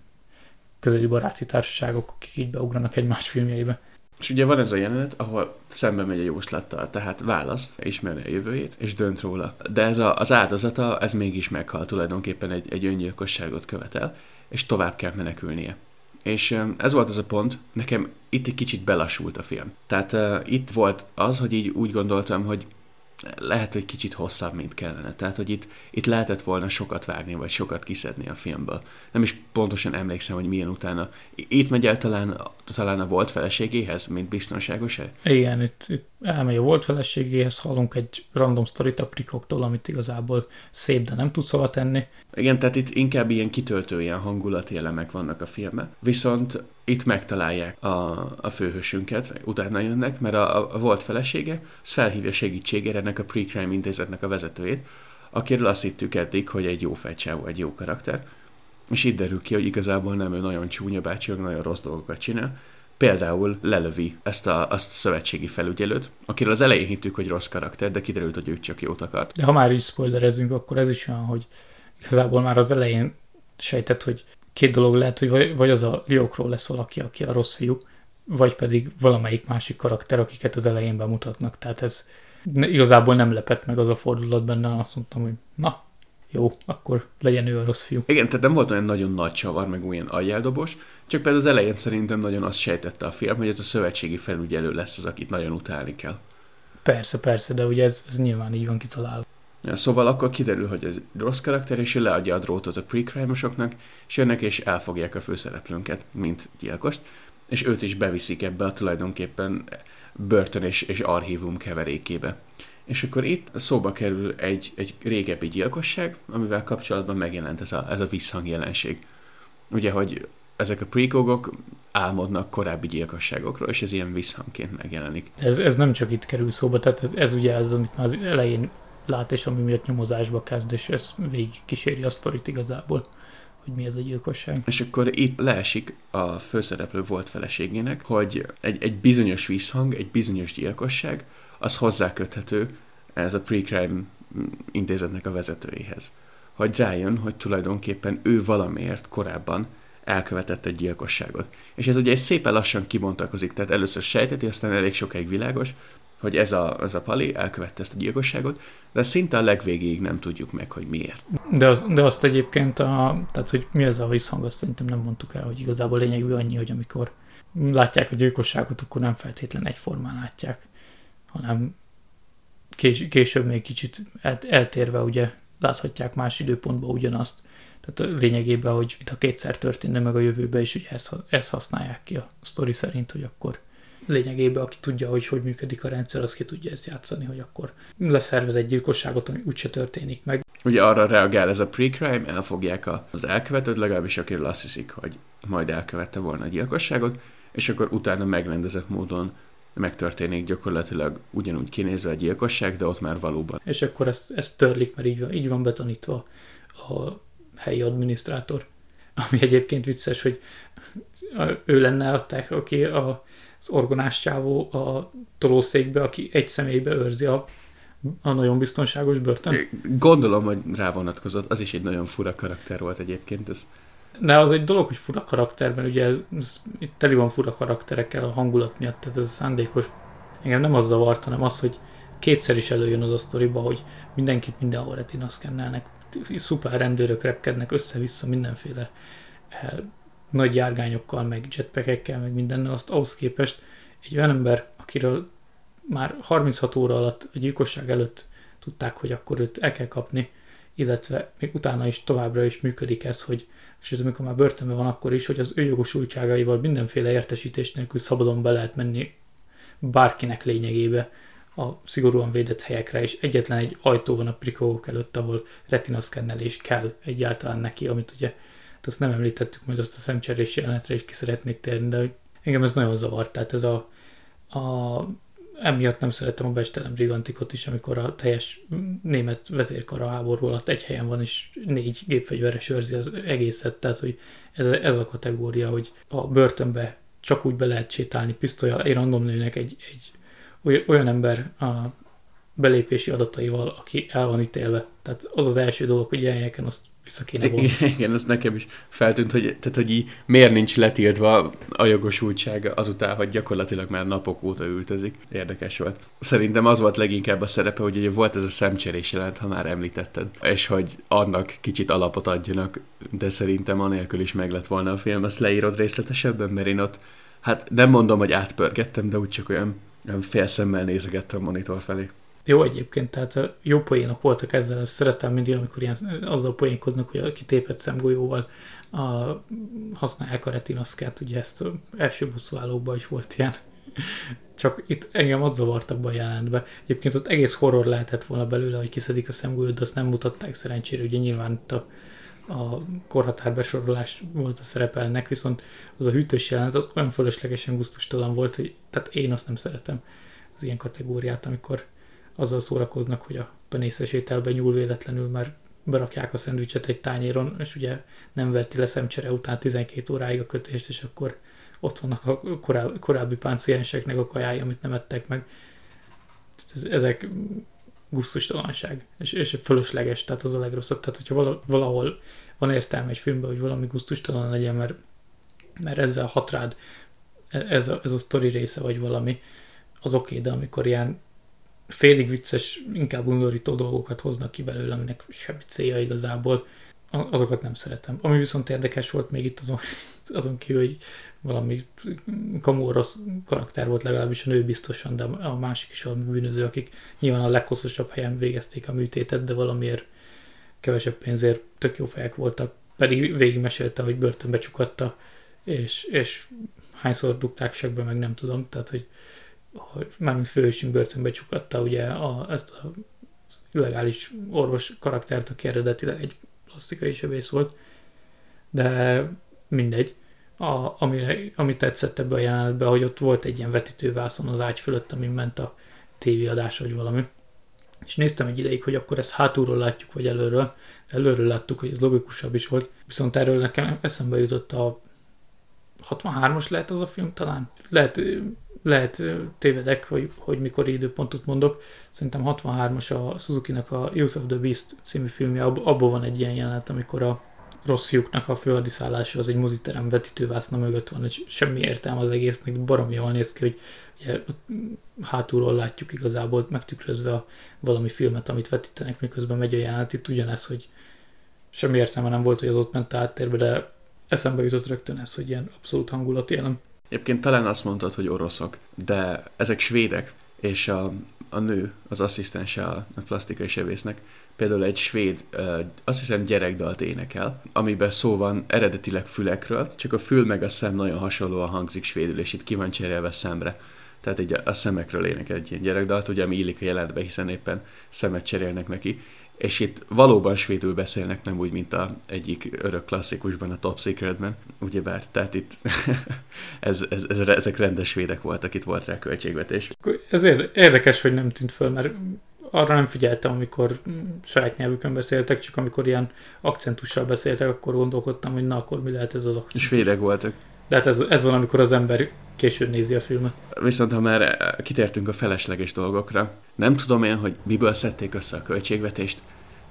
közeli baráti társaságok, akik így beugranak egymás filmjeibe. És ugye van ez a jelenet, ahol szembe megy a jóslattal, tehát választ, ismeri a jövőjét, és dönt róla. De ez a, az áldozata, ez mégis meghal, tulajdonképpen egy, egy öngyilkosságot követel, és tovább kell menekülnie. És ez volt az a pont, nekem itt egy kicsit belassult a film. Tehát uh, itt volt az, hogy így úgy gondoltam, hogy lehet, hogy kicsit hosszabb, mint kellene. Tehát, hogy itt, itt lehetett volna sokat vágni, vagy sokat kiszedni a filmből. Nem is pontosan emlékszem, hogy milyen utána. Itt megy el talán, talán a volt feleségéhez, mint biztonságos -e? Igen, itt, itt elmegy a volt feleségéhez, hallunk egy random sztorit a prikoktól, amit igazából szép, de nem tudsz hova tenni. Igen, tehát itt inkább ilyen kitöltő, ilyen hangulati elemek vannak a filmben. Viszont itt megtalálják a, a főhősünket, utána jönnek, mert a, a volt felesége, az felhívja segítségére ennek a pre-crime intézetnek a vezetőjét, akiről azt hittük eddig, hogy egy jó fejcsávó, egy jó karakter. És itt derül ki, hogy igazából nem ő nagyon csúnya bácsi, nagyon rossz dolgokat csinál, például lelövi ezt a, azt a szövetségi felügyelőt, akiről az elején hittük, hogy rossz karakter, de kiderült, hogy ő csak jót akart. De ha már is spoilerezünk, akkor ez is olyan, hogy igazából már az elején sejtett, hogy két dolog lehet, hogy vagy az a Liokról lesz valaki, aki a rossz fiú, vagy pedig valamelyik másik karakter, akiket az elején bemutatnak. Tehát ez igazából nem lepett meg az a fordulat benne, azt mondtam, hogy na, jó, akkor legyen ő a rossz fiú. Igen, tehát nem volt olyan nagyon nagy csavar, meg olyan aljeldobos, csak például az elején szerintem nagyon azt sejtette a film, hogy ez a szövetségi felügyelő lesz az, akit nagyon utálni kell. Persze, persze, de ugye ez, ez nyilván így van kitalálva. Ja, szóval akkor kiderül, hogy ez rossz karakter, és ő leadja a drótot a pre és jönnek és elfogják a főszereplőnket, mint gyilkost, és őt is beviszik ebbe a tulajdonképpen börtön és, és archívum keverékébe. És akkor itt szóba kerül egy, egy régebbi gyilkosság, amivel kapcsolatban megjelent ez a, ez a visszhangjelenség. Ugye, hogy ezek a prekogok álmodnak korábbi gyilkosságokról, és ez ilyen visszhangként megjelenik. Ez, ez nem csak itt kerül szóba, tehát ez, ez ugye az, amit már az elején lát, és ami miatt nyomozásba kezd, és ez végig kíséri a sztorit igazából, hogy mi ez a gyilkosság. És akkor itt leesik a főszereplő volt feleségének, hogy egy, egy bizonyos visszhang, egy bizonyos gyilkosság, az hozzáköthető ez a pre-crime intézetnek a vezetőjéhez. Hogy rájön, hogy tulajdonképpen ő valamiért korábban elkövetett egy gyilkosságot. És ez ugye egy szépen lassan kibontakozik, tehát először sejteti, aztán elég sokáig világos, hogy ez a, ez a pali elkövette ezt a gyilkosságot, de szinte a legvégéig nem tudjuk meg, hogy miért. De, az, de azt egyébként, a, tehát hogy mi ez a visszhang, azt szerintem nem mondtuk el, hogy igazából lényegű annyi, hogy amikor látják a gyilkosságot, akkor nem feltétlen egyformán látják, hanem kés, később még kicsit eltérve ugye láthatják más időpontban ugyanazt. Tehát lényegében, hogy ha kétszer történne meg a jövőben, és ugye ezt, ezt használják ki a sztori szerint, hogy akkor lényegében, aki tudja, hogy hogy működik a rendszer, az ki tudja ezt játszani, hogy akkor leszervez egy gyilkosságot, ami úgyse történik meg. Ugye arra reagál ez a pre-crime, elfogják az elkövetőt, legalábbis akiről azt hiszik, hogy majd elkövette volna a gyilkosságot, és akkor utána megrendezett módon megtörténik gyakorlatilag ugyanúgy kinézve a gyilkosság, de ott már valóban. És akkor ezt, ezt törlik, mert így van, így van betanítva a helyi adminisztrátor. Ami egyébként vicces, hogy ő lenne adták, aki a, az orgonás csávó a tolószékbe, aki egy személybe őrzi a, a nagyon biztonságos börtön. Gondolom, hogy rá vonatkozott. Az is egy nagyon fura karakter volt egyébként. Ez de az egy dolog, hogy fura karakter, mert ugye ez, itt teli van fura karakterekkel a hangulat miatt, tehát ez szándékos. Engem nem az zavart, hanem az, hogy kétszer is előjön az a sztoriba, hogy mindenkit mindenhol retina szkennelnek, szuper rendőrök repkednek össze-vissza mindenféle eh, nagy járgányokkal, meg jetpackekkel, meg mindennel, azt ahhoz képest egy olyan ember, akiről már 36 óra alatt a gyilkosság előtt tudták, hogy akkor őt el kell kapni, illetve még utána is továbbra is működik ez, hogy sőt, amikor már börtönben van, akkor is, hogy az ő jogosultságaival mindenféle értesítés nélkül szabadon be lehet menni bárkinek lényegébe a szigorúan védett helyekre, és egyetlen egy ajtó van a prikók előtt, ahol retinaszkennelés kell egyáltalán neki, amit ugye, azt nem említettük, majd azt a szemcserés jelenetre is ki szeretnék térni, de engem ez nagyon zavart, tehát ez a, a emiatt nem szerettem a Bestelem Brigantikot is, amikor a teljes német vezérkara háború alatt egy helyen van, és négy gépfegyveres őrzi az egészet, tehát hogy ez, ez a kategória, hogy a börtönbe csak úgy be lehet sétálni pisztolyal egy random nőnek egy, egy olyan ember a belépési adataival, aki el van ítélve. Tehát az az első dolog, hogy ilyen helyeken azt vissza kéne volna. Igen, ez nekem is feltűnt, hogy, tehát, hogy így miért nincs letiltva a jogosultsága azután, hogy gyakorlatilag már napok óta ültözik. Érdekes volt. Szerintem az volt leginkább a szerepe, hogy ugye volt ez a szemcserés jelent, ha már említetted, és hogy annak kicsit alapot adjanak, de szerintem anélkül is meg lett volna a film. Azt leírod részletesebben, mert én ott, hát nem mondom, hogy átpörgettem, de úgy csak olyan, olyan félszemmel nézegettem a monitor felé. Jó egyébként, tehát jó poénok voltak ezzel, ezt szeretem mindig, amikor ilyen, azzal poénkodnak, hogy a kitépett szemgolyóval a, használják a retinaszkát, ugye ezt első bosszúállókban is volt ilyen. Csak itt engem az zavartak be a jelenetbe. Egyébként ott egész horror lehetett volna belőle, hogy kiszedik a szemgolyót, de azt nem mutatták szerencsére. Ugye nyilván itt a, a korhatárbesorolás volt a szerepelnek, viszont az a hűtős jelenet az olyan fölöslegesen gusztustalan volt, hogy tehát én azt nem szeretem az ilyen kategóriát, amikor azzal szórakoznak, hogy a penészes ételbe nyúl véletlenül, mert berakják a szendvicset egy tányéron, és ugye nem vetti le szemcsere után 12 óráig a kötést, és akkor ott vannak a korábbi, korábbi pácienseknek a kajái, amit nem ettek meg. Ezek gusztustalanság, és, és fölösleges, tehát az a legrosszabb. Tehát, hogyha valahol van értelme egy filmben, hogy valami gusztustalan legyen, mert, mert ezzel hat rád, ez a, ez a sztori része, vagy valami, az oké, okay, de amikor ilyen félig vicces, inkább undorító dolgokat hoznak ki belőle, aminek semmi célja igazából, azokat nem szeretem. Ami viszont érdekes volt még itt azon, azon kívül, hogy valami kamó rossz karakter volt legalábbis a nő biztosan, de a másik is valami bűnöző, akik nyilván a leghosszasabb helyen végezték a műtétet, de valamiért kevesebb pénzért tök jó fejek voltak. Pedig végigmesélte, hogy börtönbe csukatta, és, és hányszor dugták segbe, meg nem tudom, tehát hogy, hogy mármint főhősünk börtönbe csukatta ugye a, ezt a illegális orvos karaktert, aki eredetileg egy plastikai sebész volt, de mindegy. A, ami, ami tetszett ebbe a jelenetbe, hogy ott volt egy ilyen vetítővászon az ágy fölött, amin ment a tévéadás, vagy valami. És néztem egy ideig, hogy akkor ezt hátulról látjuk, vagy előről. Előről láttuk, hogy ez logikusabb is volt. Viszont erről nekem eszembe jutott a 63-as lehet az a film talán. Lehet, lehet tévedek, hogy, hogy mikor időpontot mondok. Szerintem 63-as a Suzuki-nak a Youth of the Beast című filmje, ab, abból van egy ilyen jelenet, amikor a rossz lyuknak a főhadiszállása az egy moziterem vetítővászna mögött van, és semmi értelme az egésznek, baromi jól néz ki, hogy ugye, hátulról látjuk igazából megtükrözve a valami filmet, amit vetítenek, miközben megy a jelenet. Itt ugyanez, hogy semmi értelme nem volt, hogy az ott ment áttérbe, de eszembe jutott rögtön ez, hogy ilyen abszolút hangulat jelen. Egyébként talán azt mondtad, hogy oroszok, de ezek svédek, és a, a nő, az asszisztense a, a plastikai sebésznek, például egy svéd, azt hiszem gyerekdalt énekel, amiben szó van eredetileg fülekről, csak a fül meg a szem nagyon hasonlóan hangzik svédül, és itt ki van cserélve szemre. Tehát egy, a szemekről énekel egy ilyen gyerekdalt, ugye, ami illik a jelentbe, hiszen éppen szemet cserélnek neki. És itt valóban svédül beszélnek, nem úgy, mint a egyik örök klasszikusban, a Top Secretben, ugyebár, tehát itt ez, ez, ez, ezek rendes svédek voltak, itt volt rá költségvetés. Ez érdekes, hogy nem tűnt föl, mert arra nem figyeltem, amikor saját nyelvükön beszéltek, csak amikor ilyen akcentussal beszéltek, akkor gondolkodtam, hogy na, akkor mi lehet ez az akcentus. Svédek voltak. De hát ez, ez van, amikor az ember későn nézi a filmet. Viszont ha már kitértünk a felesleges dolgokra, nem tudom én, hogy miből szedték össze a költségvetést,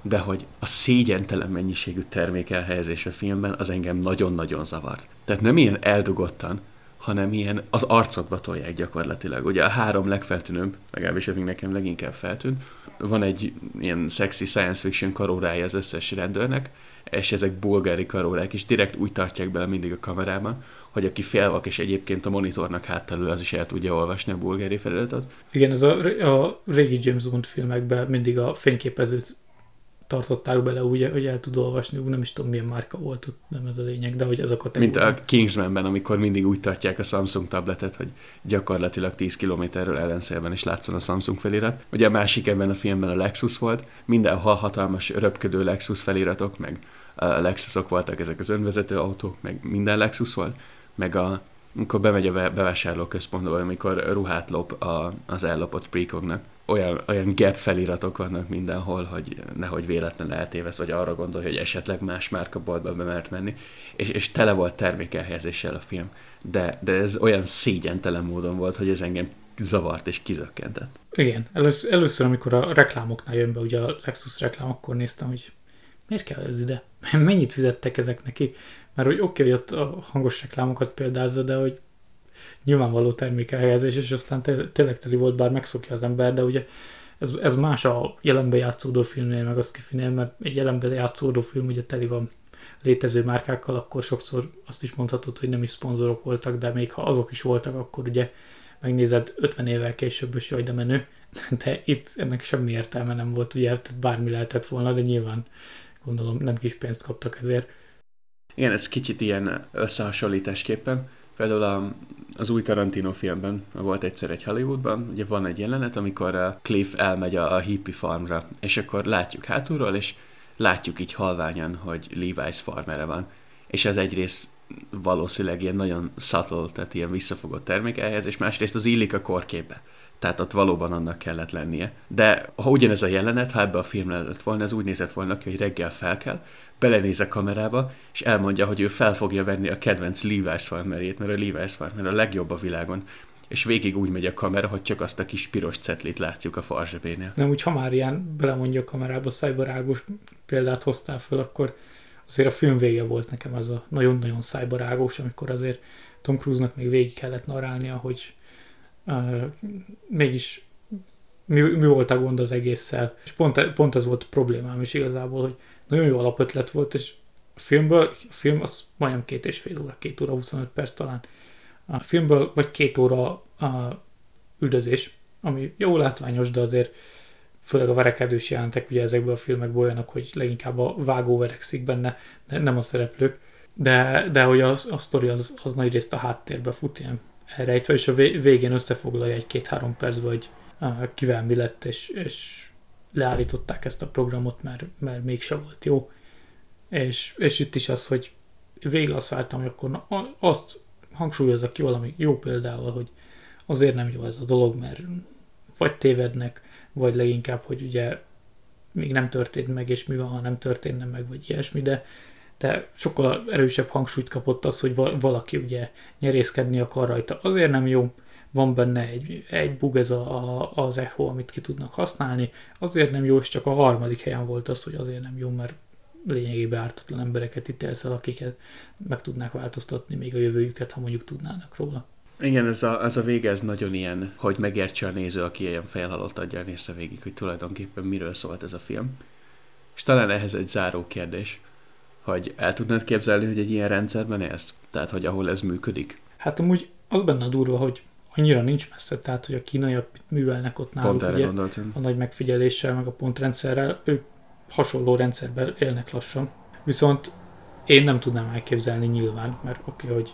de hogy a szégyentelen mennyiségű termék elhelyezés a filmben az engem nagyon-nagyon zavart. Tehát nem ilyen eldugottan, hanem ilyen az arcokba tolják gyakorlatilag. Ugye a három legfeltűnőbb, legalábbis amíg nekem leginkább feltűnt, van egy ilyen sexy science fiction karórája az összes rendőrnek, és ezek bulgári karórák, és direkt úgy tartják bele mindig a kamerában, hogy aki félvak, és egyébként a monitornak háttalül, az is el tudja olvasni a bulgári feliratot. Igen, ez a, a régi James Bond filmekben mindig a fényképezőt tartották bele úgy, hogy el tud olvasni, úgy nem is tudom milyen márka volt, nem ez a lényeg, de hogy ez a kategória. Mint a Kingsmanben, amikor mindig úgy tartják a Samsung tabletet, hogy gyakorlatilag 10 kilométerről ellenszélben is látszon a Samsung felirat. Ugye a másik ebben a filmben a Lexus volt, mindenhol hatalmas röpködő Lexus feliratok, meg a Lexusok voltak ezek az önvezető autók, meg minden Lexus volt, meg a amikor bemegy a bevásárlóközpontba, amikor ruhát lop a, az ellopott precognak olyan, olyan gap feliratok vannak mindenhol, hogy nehogy véletlen eltévesz, vagy arra gondolj, hogy esetleg más márkaboltba be mert menni, és, és tele volt termékelhelyezéssel a film. De, de ez olyan szégyentelen módon volt, hogy ez engem zavart és kizökkentett. Igen, először, először amikor a reklámoknál jön be, ugye a Lexus reklám, akkor néztem, hogy miért kell ez ide? Mennyit fizettek ezek neki? Mert hogy oké, okay, hogy ott a hangos reklámokat példázza, de hogy nyilvánvaló termékelhelyezés, és aztán tényleg teli volt, bár megszokja az ember, de ugye ez, ez más a jelenben játszódó filmnél, meg az kifinél, mert egy jelenben játszódó film ugye teli van létező márkákkal, akkor sokszor azt is mondhatod, hogy nem is szponzorok voltak, de még ha azok is voltak, akkor ugye megnézed 50 évvel később, és jaj, de menő. De itt ennek semmi értelme nem volt, ugye, tehát bármi lehetett volna, de nyilván gondolom nem kis pénzt kaptak ezért. Igen, ez kicsit ilyen összehasonlításképpen Például a, az új Tarantino filmben volt egyszer egy Hollywoodban, ugye van egy jelenet, amikor a Cliff elmegy a, a hippie farmra, és akkor látjuk hátulról, és látjuk így halványan, hogy Levi's farmere van. És ez egyrészt valószínűleg ilyen nagyon subtle, tehát ilyen visszafogott termék ehhez, és másrészt az illik a korképbe. Tehát ott valóban annak kellett lennie. De ha ugyanez a jelenet, ha ebbe a filmre lett volna, ez úgy nézett volna ki, hogy reggel fel kell, belenéz a kamerába, és elmondja, hogy ő fel fogja venni a kedvenc Levi's farmerét, mert a Levi's farmer a legjobb a világon és végig úgy megy a kamera, hogy csak azt a kis piros cetlit látjuk a farzsebénél. Nem úgy, ha már ilyen belemondja a kamerába, szájbarágos példát hoztál föl, akkor azért a film vége volt nekem az a nagyon-nagyon szájbarágos, amikor azért Tom Cruise-nak még végig kellett narálnia, hogy uh, mégis mi, mi volt a gond az egésszel. És pont, pont ez volt a problémám is igazából, hogy nagyon jó alapötlet volt, és a filmből, a film az majdnem két és fél óra, két óra 25 perc talán. A filmből vagy két óra a üldözés, ami jó látványos, de azért főleg a verekedős jelentek ugye ezekből a filmekből olyanok, hogy leginkább a vágó verekszik benne, de nem a szereplők. De, de hogy a, a sztori az, az nagy részt a háttérbe fut ilyen elrejtve, és a végén összefoglalja egy-két-három percben, hogy kivel mi lett, és, és leállították ezt a programot, mert, mert mégse volt jó. És, és itt is az, hogy végig azt váltam, hogy akkor na, azt hangsúlyozza ki valami jó példával, hogy azért nem jó ez a dolog, mert vagy tévednek, vagy leginkább, hogy ugye még nem történt meg, és mi van, ha nem történne meg, vagy ilyesmi, de, de sokkal erősebb hangsúlyt kapott az, hogy valaki ugye nyerészkedni akar rajta. Azért nem jó, van benne egy, egy bug ez a, a, az echo, amit ki tudnak használni, azért nem jó, és csak a harmadik helyen volt az, hogy azért nem jó, mert lényegében ártatlan embereket ítélsz el, akiket meg tudnák változtatni még a jövőjüket, ha mondjuk tudnának róla. Igen, ez a, ez a vége, ez nagyon ilyen, hogy megértse a néző, aki ilyen felhalott adja nézze végig, hogy tulajdonképpen miről szólt ez a film. És talán ehhez egy záró kérdés, hogy el tudnád képzelni, hogy egy ilyen rendszerben élsz? Tehát, hogy ahol ez működik? Hát amúgy az benne durva, hogy annyira nincs messze, tehát hogy a kínaiak művelnek ott náluk, Pont ugye, a nagy megfigyeléssel, meg a pontrendszerrel, ők hasonló rendszerben élnek lassan. Viszont én nem tudnám elképzelni nyilván, mert oké, okay, hogy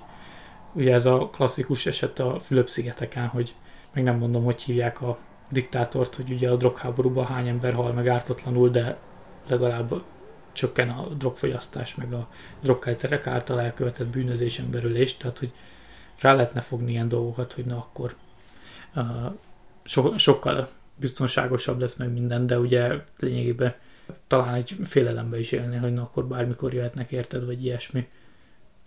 ugye ez a klasszikus eset a Fülöp-szigeteken, hogy meg nem mondom, hogy hívják a diktátort, hogy ugye a drogháborúban hány ember hal meg ártatlanul, de legalább csökken a drogfogyasztás, meg a drogkelterek által elkövetett bűnözésen belülés, tehát hogy rá lehetne fogni ilyen dolgokat, hogy na akkor uh, so, sokkal biztonságosabb lesz meg minden, de ugye lényegében talán egy félelembe is élni, hogy na akkor bármikor jöhetnek érted, vagy ilyesmi.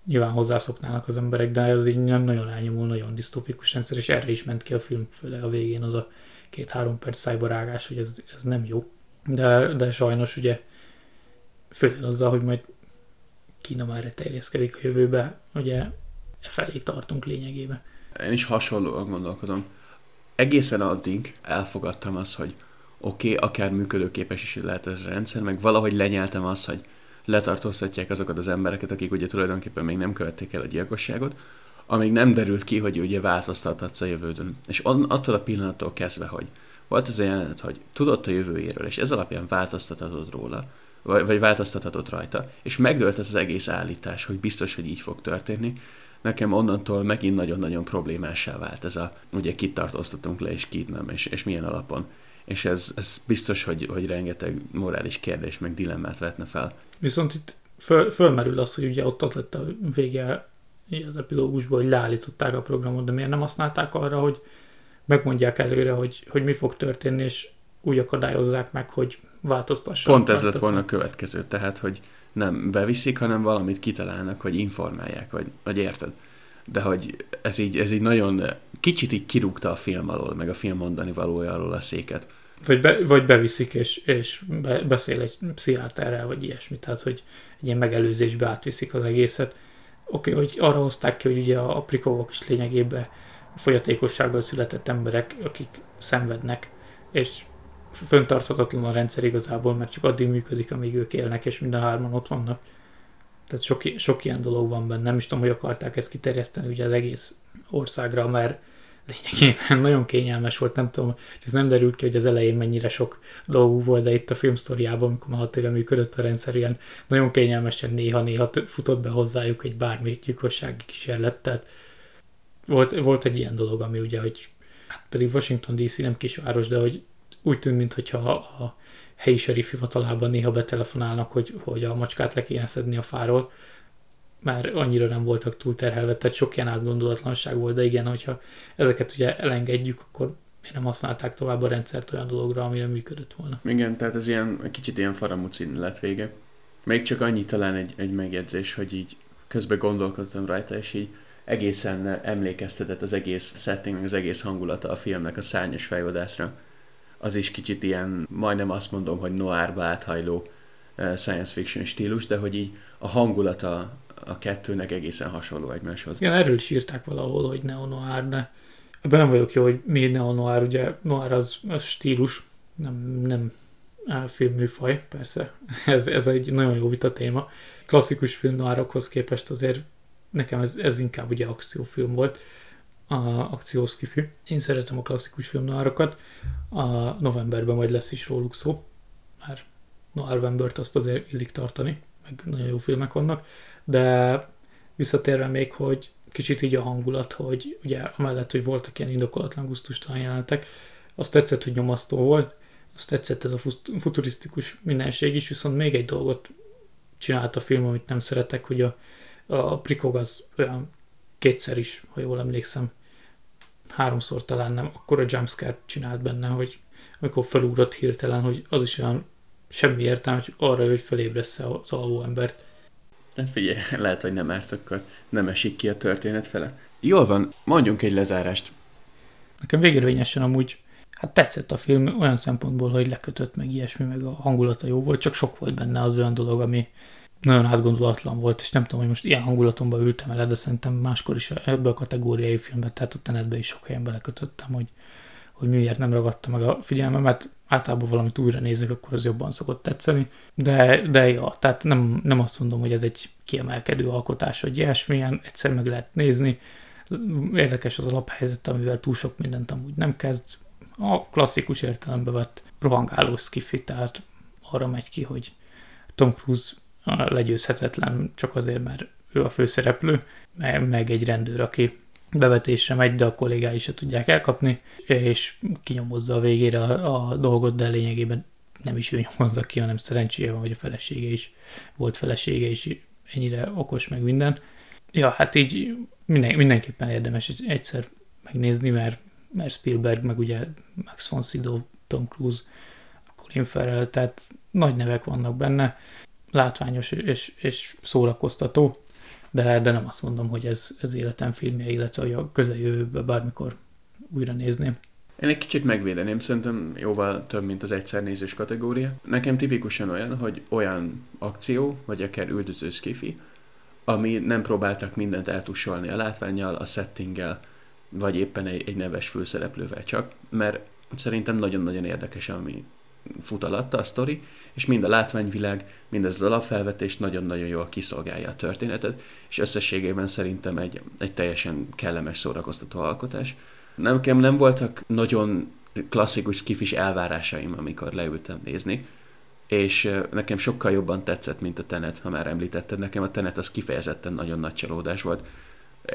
Nyilván hozzászoknának az emberek, de ez így nem nagyon elnyomul, nagyon disztópikus rendszer, és erre is ment ki a film, főleg a végén az a két-három perc szájbarágás, hogy ez, ez nem jó. De, de sajnos ugye főleg azzal, hogy majd Kína már terjeszkedik a jövőbe, ugye e felé tartunk lényegében. Én is hasonlóan gondolkodom. Egészen addig elfogadtam azt, hogy oké, okay, akár működőképes is lehet ez a rendszer, meg valahogy lenyeltem azt, hogy letartóztatják azokat az embereket, akik ugye tulajdonképpen még nem követték el a gyilkosságot, amíg nem derült ki, hogy ugye változtathatsz a jövődön. És attól a pillanattól kezdve, hogy volt ez a jelenet, hogy tudott a jövőjéről, és ez alapján változtathatod róla, vagy, vagy változtathatod rajta, és megdőlt ez az egész állítás, hogy biztos, hogy így fog történni, nekem onnantól megint nagyon-nagyon problémássá vált ez a, ugye kit tartóztatunk le, és kit nem, és, és milyen alapon. És ez, ez biztos, hogy, hogy rengeteg morális kérdés, meg dilemmát vetne fel. Viszont itt föl, fölmerül az, hogy ugye ott az lett a vége az epilógusból, hogy leállították a programot, de miért nem használták arra, hogy megmondják előre, hogy, hogy mi fog történni, és úgy akadályozzák meg, hogy változtassanak. Pont ez lett volna a következő, tehát, hogy nem beviszik, hanem valamit kitalálnak, hogy informálják, vagy, vagy érted? De hogy ez így, ez így nagyon kicsit így kirúgta a film alól, meg a film mondani valója alól a széket. Vagy, be, vagy beviszik, és, és be, beszél egy pszichiáterrel, vagy ilyesmi, tehát hogy egy ilyen megelőzésbe átviszik az egészet. Oké, okay, hogy arra hozták ki, hogy ugye a aprikovok is lényegében folyatékossággal született emberek, akik szenvednek, és föntarthatatlan a rendszer igazából, mert csak addig működik, amíg ők élnek, és mind a hárman ott vannak. Tehát sok, sok ilyen dolog van benne. Nem is tudom, hogy akarták ezt kiterjeszteni ugye az egész országra, mert lényegében nagyon kényelmes volt, nem tudom, hogy ez nem derült ki, hogy az elején mennyire sok dolgú volt, de itt a filmsztoriában, amikor már hat éve működött a rendszer, ilyen nagyon kényelmesen néha-néha futott be hozzájuk egy bármi gyilkossági kísérlet, tehát volt, volt egy ilyen dolog, ami ugye, hogy hát pedig Washington DC nem kisváros, de hogy úgy tűnt, mintha a helyi serif hivatalában néha betelefonálnak, hogy, hogy a macskát le kéne szedni a fáról, már annyira nem voltak túl terhelve, tehát sok ilyen átgondolatlanság volt, de igen, hogyha ezeket ugye elengedjük, akkor miért nem használták tovább a rendszert olyan dologra, amire működött volna. Igen, tehát ez ilyen, kicsit ilyen faramúcin lett vége. Még csak annyi talán egy, egy megjegyzés, hogy így közben gondolkodtam rajta, és így egészen emlékeztetett az egész setting, az egész hangulata a filmnek a szárnyas fejvadászra. Az is kicsit ilyen, majdnem azt mondom, hogy noárba áthajló uh, science fiction stílus, de hogy így a hangulata a kettőnek egészen hasonló egymáshoz. Igen, erről is írták valahol, hogy neo-noir, de ebben nem vagyok jó, hogy mi neo-noir, ugye noir az, az stílus, nem, nem filmműfaj, persze. Ez, ez egy nagyon jó vita téma. Klasszikus filmnoárokhoz képest azért nekem ez, ez inkább ugye akciófilm volt, a akciós kifű. Én szeretem a klasszikus filmnoárokat. A novemberben majd lesz is róluk szó, már Noirvembert azt azért illik tartani, meg nagyon jó filmek vannak, de visszatérve még, hogy kicsit így a hangulat, hogy ugye amellett, hogy voltak ilyen indokolatlan gusztustalan jelenetek, azt tetszett, hogy nyomasztó volt, azt tetszett ez a futurisztikus mindenség is, viszont még egy dolgot csinált a film, amit nem szeretek, hogy a, a Prikog az olyan kétszer is, ha jól emlékszem, háromszor talán nem, akkor a jumpscare csinált benne, hogy amikor felugrott hirtelen, hogy az is olyan semmi értelme, csak arra, hogy felébressze az alvó embert. Hát figyelj, lehet, hogy nem árt, akkor nem esik ki a történet fele. Jól van, mondjunk egy lezárást. Nekem végérvényesen amúgy hát tetszett a film olyan szempontból, hogy lekötött meg ilyesmi, meg a hangulata jó volt, csak sok volt benne az olyan dolog, ami nagyon átgondolatlan volt, és nem tudom, hogy most ilyen hangulatomban ültem el, de szerintem máskor is ebbe a kategóriai filmbe, tehát a tenetbe is sok helyen belekötöttem, hogy, hogy miért nem ragadta meg a figyelmemet. Általában valamit újra nézek, akkor az jobban szokott tetszeni. De, de ja, tehát nem, nem azt mondom, hogy ez egy kiemelkedő alkotás, hogy ilyesmilyen, egyszer meg lehet nézni. Érdekes az alaphelyzet, amivel túl sok mindent amúgy nem kezd. A klasszikus értelembe vett rohangáló skifi, tehát arra megy ki, hogy Tom Cruise legyőzhetetlen csak azért, mert ő a főszereplő, meg egy rendőr, aki bevetésre megy, de a kollégái se tudják elkapni, és kinyomozza a végére a, a dolgot, de lényegében nem is ő nyomozza ki, hanem szerencséje van, hogy a felesége is volt felesége is ennyire okos meg minden. Ja, hát így minden, mindenképpen érdemes egyszer megnézni, mert, mert Spielberg, meg ugye Max von Sydow, Tom Cruise, Colin Farrell, tehát nagy nevek vannak benne, látványos és, és szórakoztató, de, de nem azt mondom, hogy ez, ez életem filmje, illetve hogy a közeljövőben bármikor újra nézném. Én egy kicsit megvédeném, szerintem jóval több, mint az egyszer nézős kategória. Nekem tipikusan olyan, hogy olyan akció, vagy akár üldöző skifi, ami nem próbáltak mindent eltusolni a látványjal, a settinggel, vagy éppen egy, egy neves főszereplővel csak, mert szerintem nagyon-nagyon érdekes, ami fut alatta a sztori, és mind a látványvilág, mind ez az alapfelvetés nagyon-nagyon jól kiszolgálja a történetet, és összességében szerintem egy, egy teljesen kellemes szórakoztató alkotás. Nekem nem voltak nagyon klasszikus kifis elvárásaim, amikor leültem nézni, és nekem sokkal jobban tetszett, mint a Tenet, ha már említetted. Nekem a Tenet az kifejezetten nagyon nagy csalódás volt.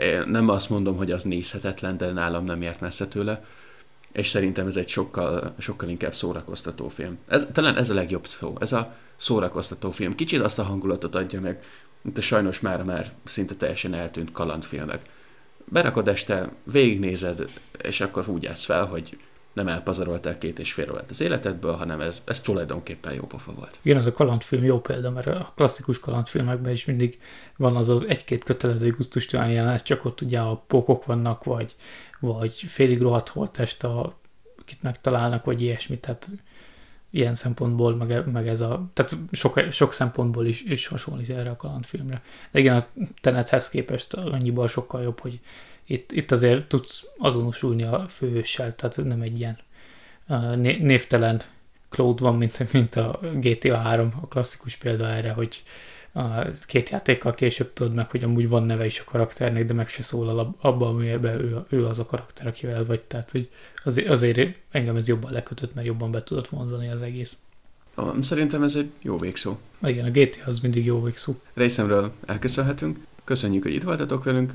Én nem azt mondom, hogy az nézhetetlen, de nálam nem ért messze tőle és szerintem ez egy sokkal, sokkal inkább szórakoztató film. Ez, talán ez a legjobb szó, ez a szórakoztató film. Kicsit azt a hangulatot adja meg, mint a sajnos már már szinte teljesen eltűnt kalandfilmek. Berakod este, végignézed, és akkor úgy állsz fel, hogy nem elpazaroltál két és fél órát az életedből, hanem ez, ez tulajdonképpen jó pofa volt. Igen, az a kalandfilm jó példa, mert a klasszikus kalandfilmekben is mindig van az az egy-két kötelező gusztustalan jelenet, csak ott ugye a pókok vannak, vagy, vagy félig rohadt holttest, a, akit megtalálnak, vagy ilyesmi, tehát ilyen szempontból, meg, meg ez a, tehát sok, sok szempontból is, is hasonlít erre a kalandfilmre. De igen, a Tenethez képest annyiból sokkal jobb, hogy itt, itt azért tudsz azonosulni a főhőssel, tehát nem egy ilyen uh, névtelen Claude van, mint, mint a GTA 3, a klasszikus példa erre, hogy a két játékkal később tudod meg, hogy amúgy van neve is a karakternek, de meg se szólal abban, amiben ő, ő az a karakter, akivel vagy. Tehát, hogy azért, azért engem ez jobban lekötött, mert jobban be tudott vonzani az egész. Szerintem ez egy jó végszó. Igen, a GTA az mindig jó végszó. Részemről elköszönhetünk. Köszönjük, hogy itt voltatok velünk,